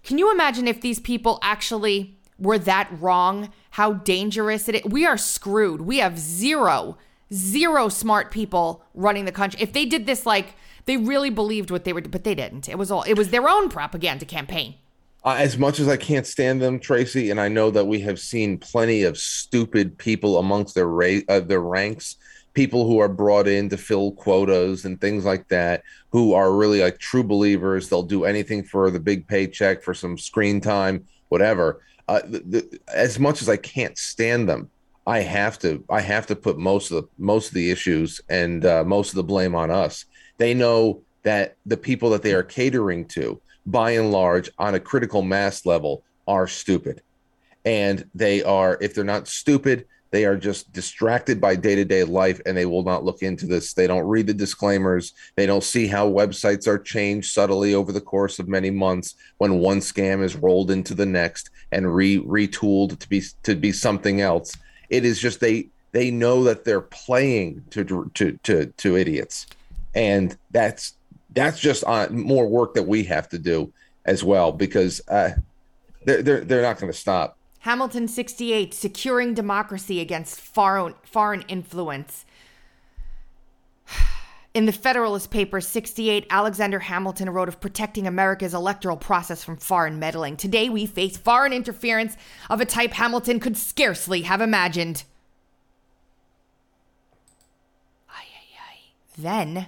can you imagine if these people actually were that wrong? How dangerous it is? We are screwed. We have zero, zero smart people running the country. If they did this like they really believed what they were, but they didn't. It was all, it was their own propaganda campaign. Uh, as much as I can't stand them, Tracy, and I know that we have seen plenty of stupid people amongst their ra- uh, their ranks, people who are brought in to fill quotas and things like that, who are really like true believers. They'll do anything for the big paycheck, for some screen time, whatever. Uh, the, the, as much as I can't stand them, I have to I have to put most of the most of the issues and uh, most of the blame on us. They know that the people that they are catering to, by and large, on a critical mass level, are stupid. And they are, if they're not stupid, they are just distracted by day to day life and they will not look into this. They don't read the disclaimers. They don't see how websites are changed subtly over the course of many months when one scam is rolled into the next and re retooled to be to be something else. It is just they they know that they're playing to to to to idiots and that's that's just on more work that we have to do as well because uh, they're they're, they're not going to stop. Hamilton 68 securing democracy against foreign foreign influence. In the Federalist Papers 68, Alexander Hamilton wrote of protecting America's electoral process from foreign meddling. Today we face foreign interference of a type Hamilton could scarcely have imagined. Then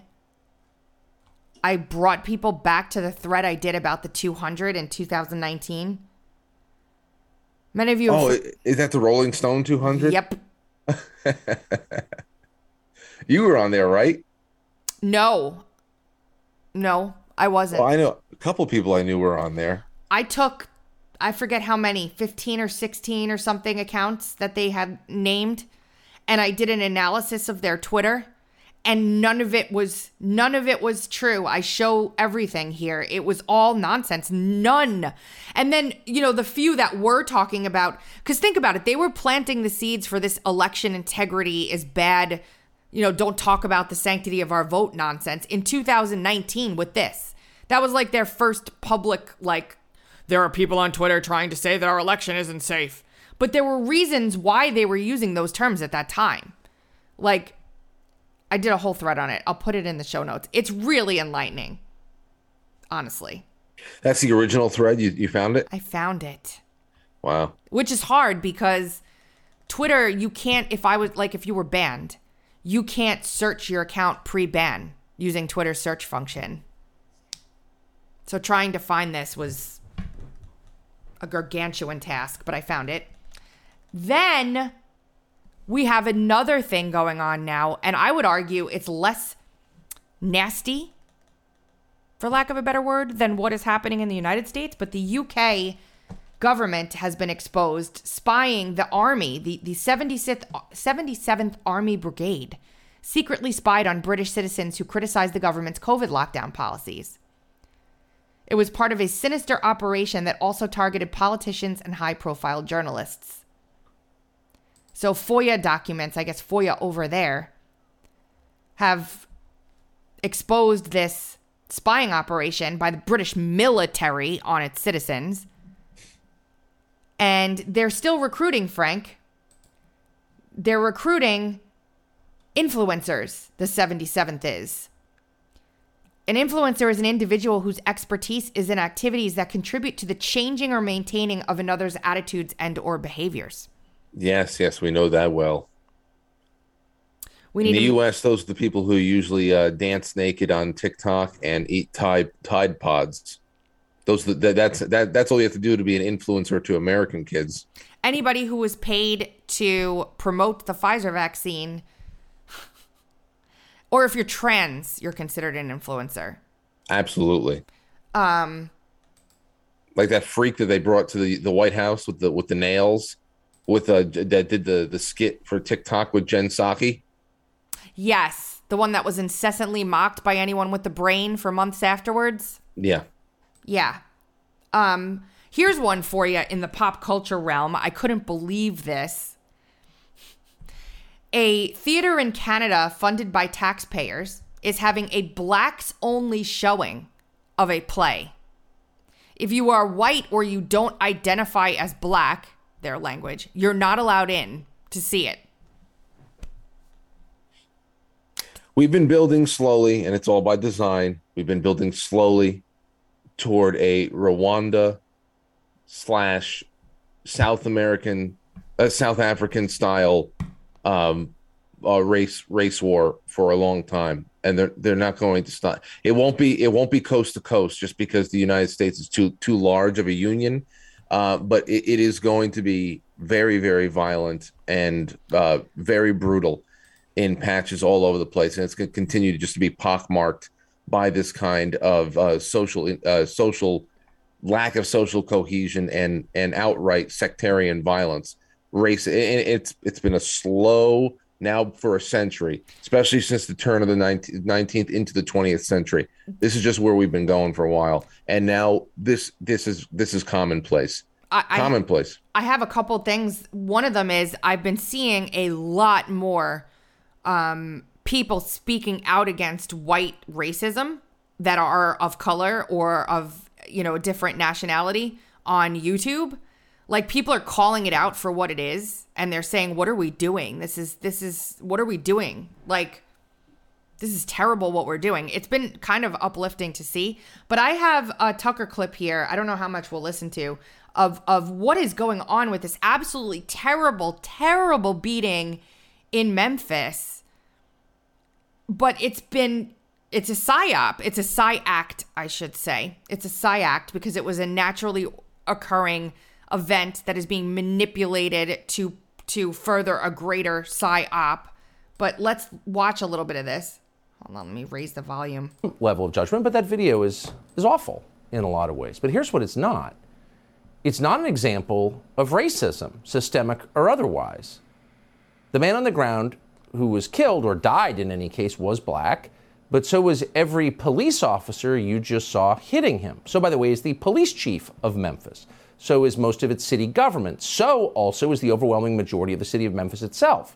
I brought people back to the thread I did about the 200 in 2019. Many of you. Oh, is that the Rolling Stone 200? Yep. you were on there, right? No. No, I wasn't. Well, I know a couple people I knew were on there. I took, I forget how many, 15 or 16 or something accounts that they had named, and I did an analysis of their Twitter and none of it was none of it was true. I show everything here. It was all nonsense. None. And then you know the few that were talking about because think about it they were planting the seeds for this election integrity is bad. You know don't talk about the sanctity of our vote nonsense. In 2019 with this that was like their first public like there are people on twitter trying to say that our election isn't safe. But there were reasons why they were using those terms at that time. Like I did a whole thread on it. I'll put it in the show notes. It's really enlightening, honestly. That's the original thread. You, you found it? I found it. Wow. Which is hard because Twitter, you can't, if I was like, if you were banned, you can't search your account pre ban using Twitter's search function. So trying to find this was a gargantuan task, but I found it. Then we have another thing going on now, and I would argue it's less nasty, for lack of a better word, than what is happening in the United States. But the UK government has been exposed spying the army, the, the 76th, 77th Army Brigade, secretly spied on British citizens who criticized the government's COVID lockdown policies. It was part of a sinister operation that also targeted politicians and high profile journalists. So FOIA documents, I guess FOIA over there, have exposed this spying operation by the British military on its citizens. And they're still recruiting, Frank. They're recruiting influencers, the 77th is. An influencer is an individual whose expertise is in activities that contribute to the changing or maintaining of another's attitudes and or behaviors. Yes, yes, we know that well. We In the to- U.S., those are the people who usually uh, dance naked on TikTok and eat Tide Tide Pods. Those that, that's that that's all you have to do to be an influencer to American kids. Anybody who was paid to promote the Pfizer vaccine or if you're trans, you're considered an influencer. Absolutely, Um like that freak that they brought to the, the White House with the with the nails, with uh that did the the skit for TikTok with Jen Psaki. yes, the one that was incessantly mocked by anyone with the brain for months afterwards. Yeah, Yeah. Um, here's one for you in the pop culture realm. I couldn't believe this. A theater in Canada funded by taxpayers is having a blacks only showing of a play. If you are white or you don't identify as black, their language, you're not allowed in to see it. we've been building slowly, and it's all by design. We've been building slowly toward a Rwanda slash South American, uh, South African style um, uh, race race war for a long time, and they're they're not going to stop. It won't be it won't be coast to coast just because the United States is too too large of a union, uh, but it, it is going to be very very violent and uh, very brutal in patches all over the place, and it's going to continue to just to be pockmarked by this kind of uh, social uh, social lack of social cohesion and and outright sectarian violence. Race, and it's it's been a slow now for a century, especially since the turn of the 19th, 19th into the 20th century. This is just where we've been going for a while, and now this this is this is commonplace. I, I, Commonplace. I have a couple things. One of them is I've been seeing a lot more um, people speaking out against white racism that are of color or of you know a different nationality on YouTube. Like people are calling it out for what it is, and they're saying, "What are we doing? This is this is what are we doing? Like." This is terrible what we're doing. It's been kind of uplifting to see. But I have a Tucker clip here. I don't know how much we'll listen to of of what is going on with this absolutely terrible, terrible beating in Memphis. But it's been it's a psyop. It's a psy act, I should say. It's a psy act because it was a naturally occurring event that is being manipulated to to further a greater psyop. But let's watch a little bit of this. Hold on, let me raise the volume. level of judgment, but that video is is awful in a lot of ways. But here's what it's not. It's not an example of racism, systemic or otherwise. The man on the ground who was killed or died in any case was black, but so was every police officer you just saw hitting him. So, by the way, is the police chief of Memphis. So is most of its city government. So also is the overwhelming majority of the city of Memphis itself.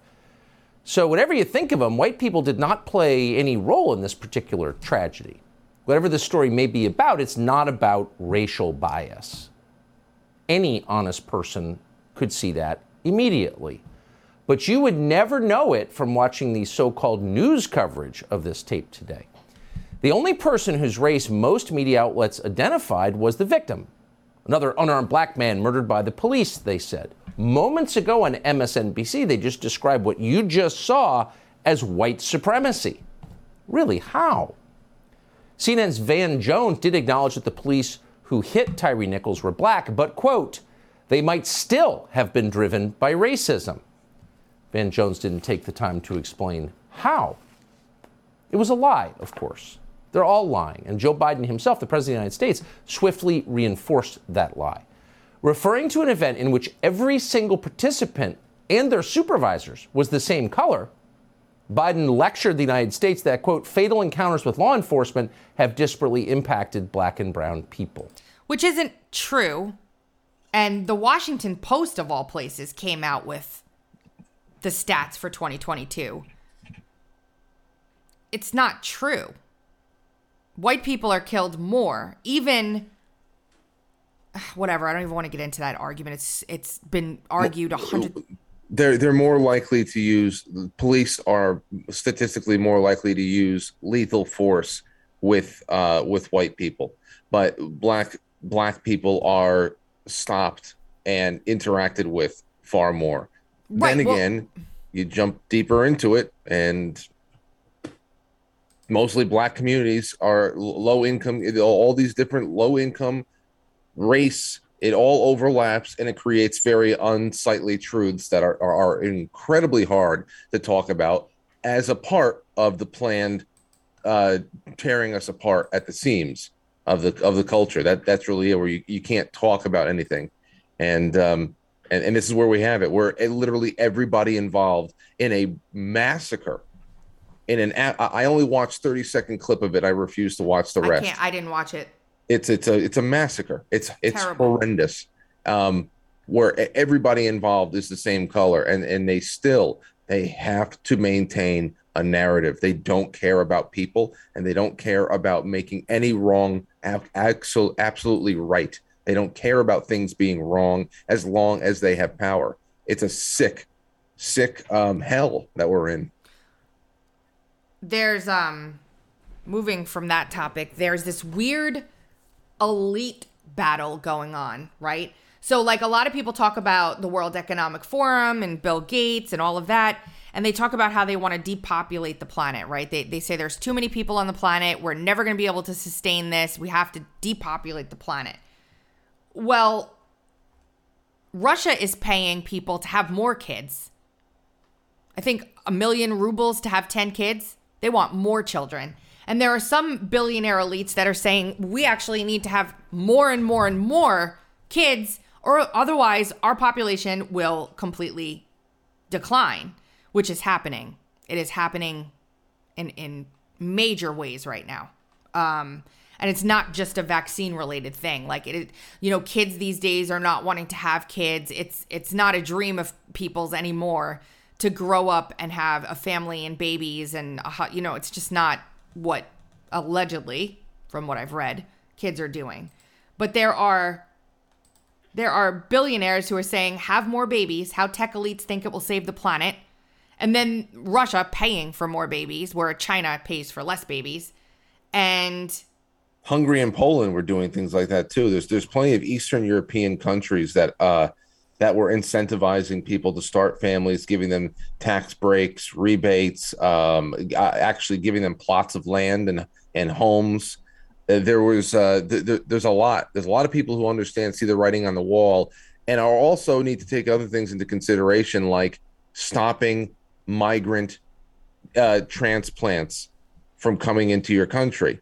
So, whatever you think of them, white people did not play any role in this particular tragedy. Whatever the story may be about, it's not about racial bias. Any honest person could see that immediately. But you would never know it from watching the so called news coverage of this tape today. The only person whose race most media outlets identified was the victim, another unarmed black man murdered by the police, they said. Moments ago on MSNBC, they just described what you just saw as white supremacy. Really, how? CNN's Van Jones did acknowledge that the police who hit Tyree Nichols were black, but, quote, they might still have been driven by racism. Van Jones didn't take the time to explain how. It was a lie, of course. They're all lying. And Joe Biden himself, the President of the United States, swiftly reinforced that lie. Referring to an event in which every single participant and their supervisors was the same color, Biden lectured the United States that, quote, fatal encounters with law enforcement have disparately impacted black and brown people. Which isn't true. And the Washington Post, of all places, came out with the stats for 2022. It's not true. White people are killed more. Even whatever. I don't even want to get into that argument. It's it's been argued a hundred. They're they're more likely to use. Police are statistically more likely to use lethal force with uh, with white people, but black black people are stopped and interacted with far more. Right, then well- again, you jump deeper into it, and mostly black communities are low income. All these different low income race it all overlaps and it creates very unsightly truths that are, are, incredibly hard to talk about as a part of the planned uh, tearing us apart at the seams of the of the culture. That that's really it, where you, you can't talk about anything, and um and, and this is where we have it, where eh, literally everybody involved in a massacre. In an, I only watched thirty second clip of it. I refuse to watch the I rest can't. I didn't watch it. it's it's a it's a massacre. It's it's Terrible. horrendous. Um, where everybody involved is the same color, and and they still they have to maintain a narrative. They don't care about people, and they don't care about making any wrong ab- absolutely right. They don't care about things being wrong as long as they have power. It's a sick, sick um, hell that we're in. There's um moving from that topic there's this weird elite battle going on right? So like a lot of people talk about the world economic forum and bill gates and all of that and they talk about how they want to depopulate the planet right? They, they say there's too many people on the planet we're never going to be able to sustain this we have to depopulate the planet. Well russia is paying people to have more kids. I think a million rubles to have 10 kids. They want more children. And there are some billionaire elites that are saying we actually need to have more and more and more kids, or otherwise our population will completely decline, which is happening. It is happening in, in major ways right now. Um, and it's not just a vaccine related thing. Like it, you know, kids these days are not wanting to have kids. It's it's not a dream of people's anymore to grow up and have a family and babies and a, you know, it's just not what allegedly, from what I've read, kids are doing. But there are there are billionaires who are saying have more babies, how tech elites think it will save the planet. And then Russia paying for more babies, where China pays for less babies. And Hungary and Poland were doing things like that too. There's there's plenty of Eastern European countries that uh that were incentivizing people to start families, giving them tax breaks, rebates, um, actually giving them plots of land and and homes. Uh, There was uh, th- th- there's a lot. There's a lot of people who understand, see the writing on the wall, and are also need to take other things into consideration, like stopping migrant uh, transplants from coming into your country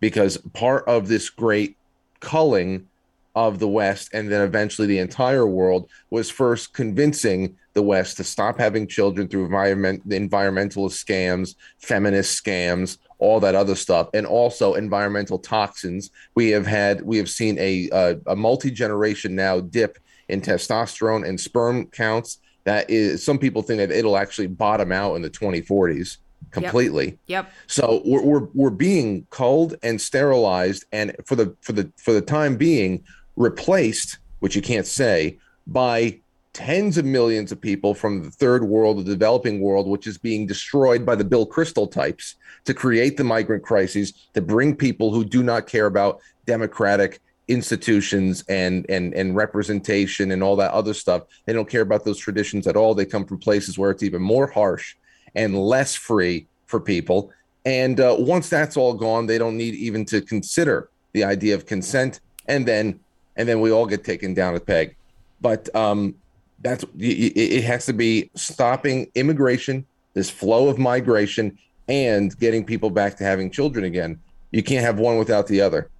because part of this great culling of the West and then eventually the entire world was first convincing the West to stop having children through environment environmentalist scams, feminist scams, all that other stuff, and also environmental toxins. We have had we have seen a a, a multi generation now dip in testosterone and sperm counts. That is, some people think that it'll actually bottom out in the 2040s completely. Yep. So we're, we're we're being culled and sterilized, and for the for the for the time being, replaced, which you can't say, by tens of millions of people from the third world, the developing world, which is being destroyed by the Bill Kristol types to create the migrant crises, to bring people who do not care about democratic institutions and and and representation and all that other stuff. They don't care about those traditions at all. They come from places where it's even more harsh and less free for people. And uh, once that's all gone, they don't need even to consider the idea of consent. And then and then we all get taken down a peg. But um, that's it has to be stopping immigration, this flow of migration, and getting people back to having children again. You can't have one without the other.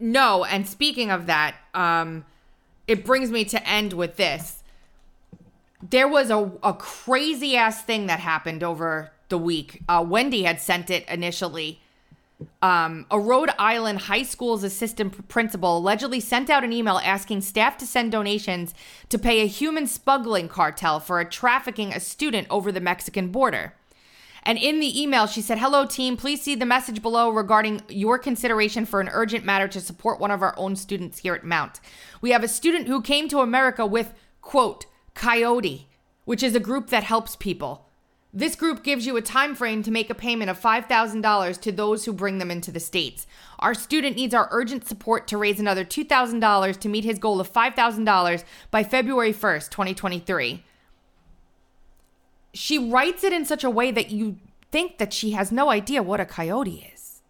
No, and speaking of that, um, it brings me to end with this. There was a, a crazy ass thing that happened over the week. Uh, Wendy had sent it initially. Um, a Rhode Island high school's assistant principal allegedly sent out an email asking staff to send donations to pay a human smuggling cartel for trafficking a student over the Mexican border. And in the email, she said, Hello, team. Please see the message below regarding your consideration for an urgent matter to support one of our own students here at Mount. We have a student who came to America with, quote, Coyote, which is a group that helps people. This group gives you a time frame to make a payment of $5,000 to those who bring them into the States. Our student needs our urgent support to raise another $2,000 to meet his goal of $5,000 by February 1st, 2023. She writes it in such a way that you think that she has no idea what a coyote is.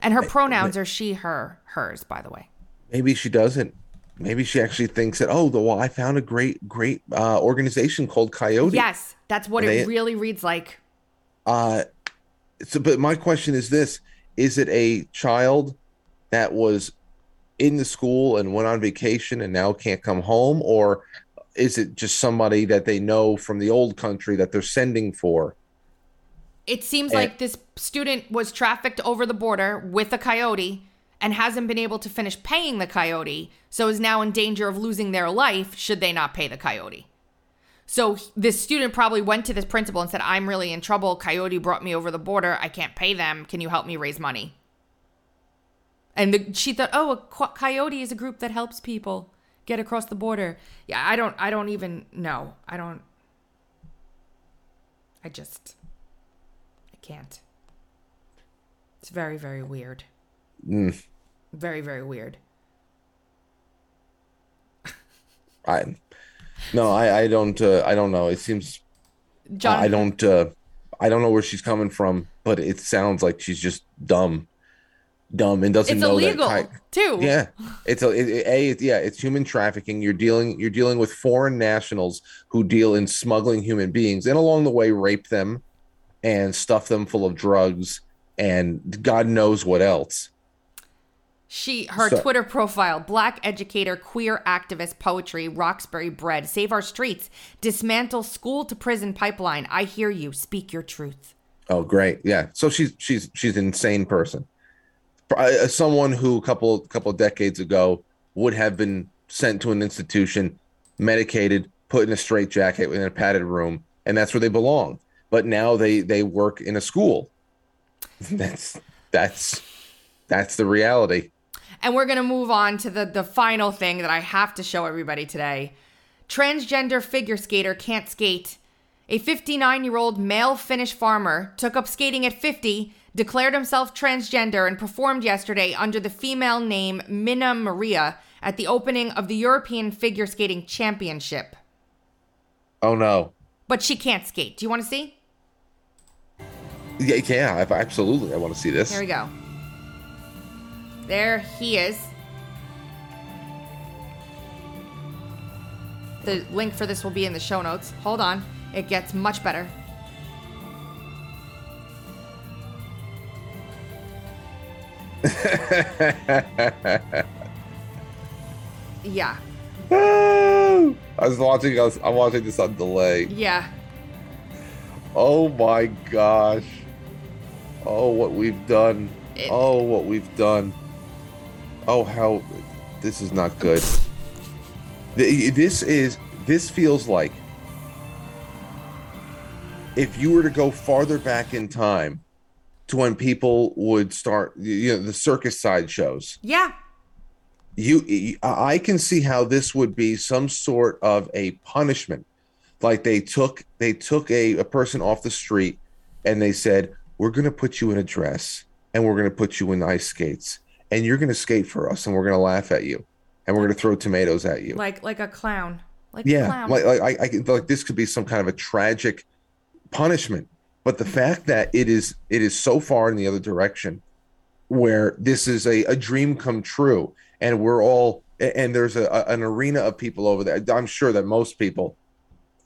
And her pronouns are she, her, hers, by the way. Maybe she doesn't. Maybe she actually thinks that, oh, the well, I found a great, great uh, organization called Coyote. Yes, that's what it really reads like. Uh, so, but my question is this: Is it a child that was in the school and went on vacation and now can't come home, or is it just somebody that they know from the old country that they're sending for? It seems And- like this student was trafficked over the border with a coyote and hasn't been able to finish paying the coyote, so is now in danger of losing their life should they not pay the coyote. So this student probably went to this principal and said, I'm really in trouble. Coyote brought me over the border. I can't pay them. Can you help me raise money? And the, she thought, oh, a co- coyote is a group that helps people get across the border. Yeah, I don't, I don't even know. I don't, I just, I can't. It's very, very weird. Mm, Very, very weird. I no, I I don't uh, I don't know. It seems John- I don't uh, I don't know where she's coming from, but it sounds like she's just dumb, dumb, and doesn't It's know illegal, that. too. Yeah, it's a, it, it- a it- yeah, it's human trafficking. You're dealing you're dealing with foreign nationals who deal in smuggling human beings, and along the way rape them, and stuff them full of drugs, and God knows what else. She, her So- Twitter profile, black educator, queer activist, poetry, Roxbury bred, save our streets, dismantle school to prison pipeline. I hear you. Speak your truth. Oh, great. Yeah. So she's she's she's an insane person. Uh, Someone who a couple couple of decades ago would have been sent to an institution, medicated, put in a straitjacket in a padded room, and that's where they belong. But now they they work in a school. That's that's that's the reality. And we're going to move on to the, the final thing that I have to show everybody today. Transgender figure skater can't skate. A 59 year old male Finnish farmer took up skating at 50, declared himself transgender, and performed yesterday under the female name Minna Maria at the opening of the European Figure Skating Championship. Oh no. But she can't skate. Do you want to see? Yeah, yeah, absolutely. I want to see this. Here we go. There he is. The link for this will be in the show notes. Hold on. It gets much better. Yeah. I was watching. I was, I'm watching this on delay. Yeah. Oh my gosh. Oh, what we've done. It- oh, what we've done. Oh, how. This is not good. This is. This feels like. If you were to go farther back in time to when people would start, you know, the circus side shows, Yeah. you i can see how this would be some sort of a punishment like they took they took a, a person off the street and they said we're going to put you in a dress and we're going to put you in ice skates and you're going to skate for us and we're going to laugh at you and we're going to throw tomatoes at you Like like a clown. Like a yeah clown. like, like I, I like this could be some kind of a tragic punishment but the fact that it is it is so far in the other direction where this is a, a dream come true and we're all and there's a, a- an arena of people over there i'm sure that most people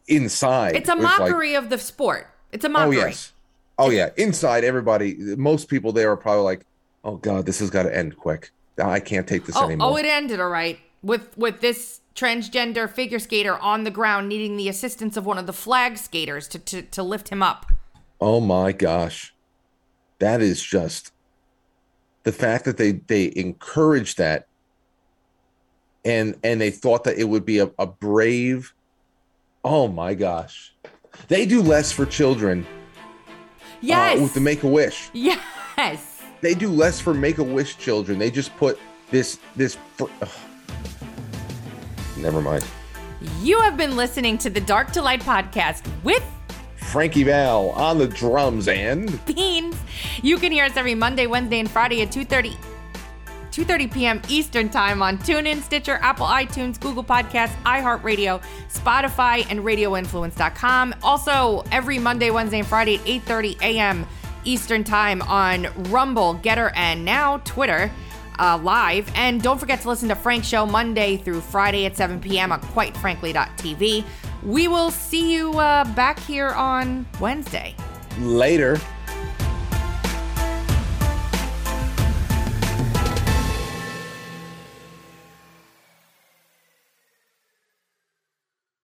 inside it's a was like, mockery of the sport. It's a oh mockery. yes oh yeah inside everybody most people there are probably like oh god this has got to end quick i can't take this Oh, anymore oh, it ended all right with with this transgender figure skater on the ground needing the assistance of one of the flag skaters to to, to lift him up. Oh my gosh. That is just the fact that they they encouraged that and and they thought that it would be a, a brave oh my gosh. They do less for children Yes. Uh, with the Make a Wish. Yes. They do less for Make a Wish children. They just put this this. Fr- ugh. Never mind. You have been listening to the Dark to Light podcast with Frankie Val on the drums and Beans. You can hear us every Monday, Wednesday, and Friday at 2:30 2:30 p.m. Eastern Time on TuneIn, Stitcher, Apple iTunes, Google Podcasts, iHeartRadio, Spotify, and RadioInfluence.com. Also, every Monday, Wednesday, and Friday at 8:30 a.m. Eastern Time on Rumble, Gettr, and now Twitter. Uh, live. And don't forget to listen to Frank's show Monday through Friday at 7 p.m. on quitefrankly.tv. We will see you uh, back here on Wednesday. later.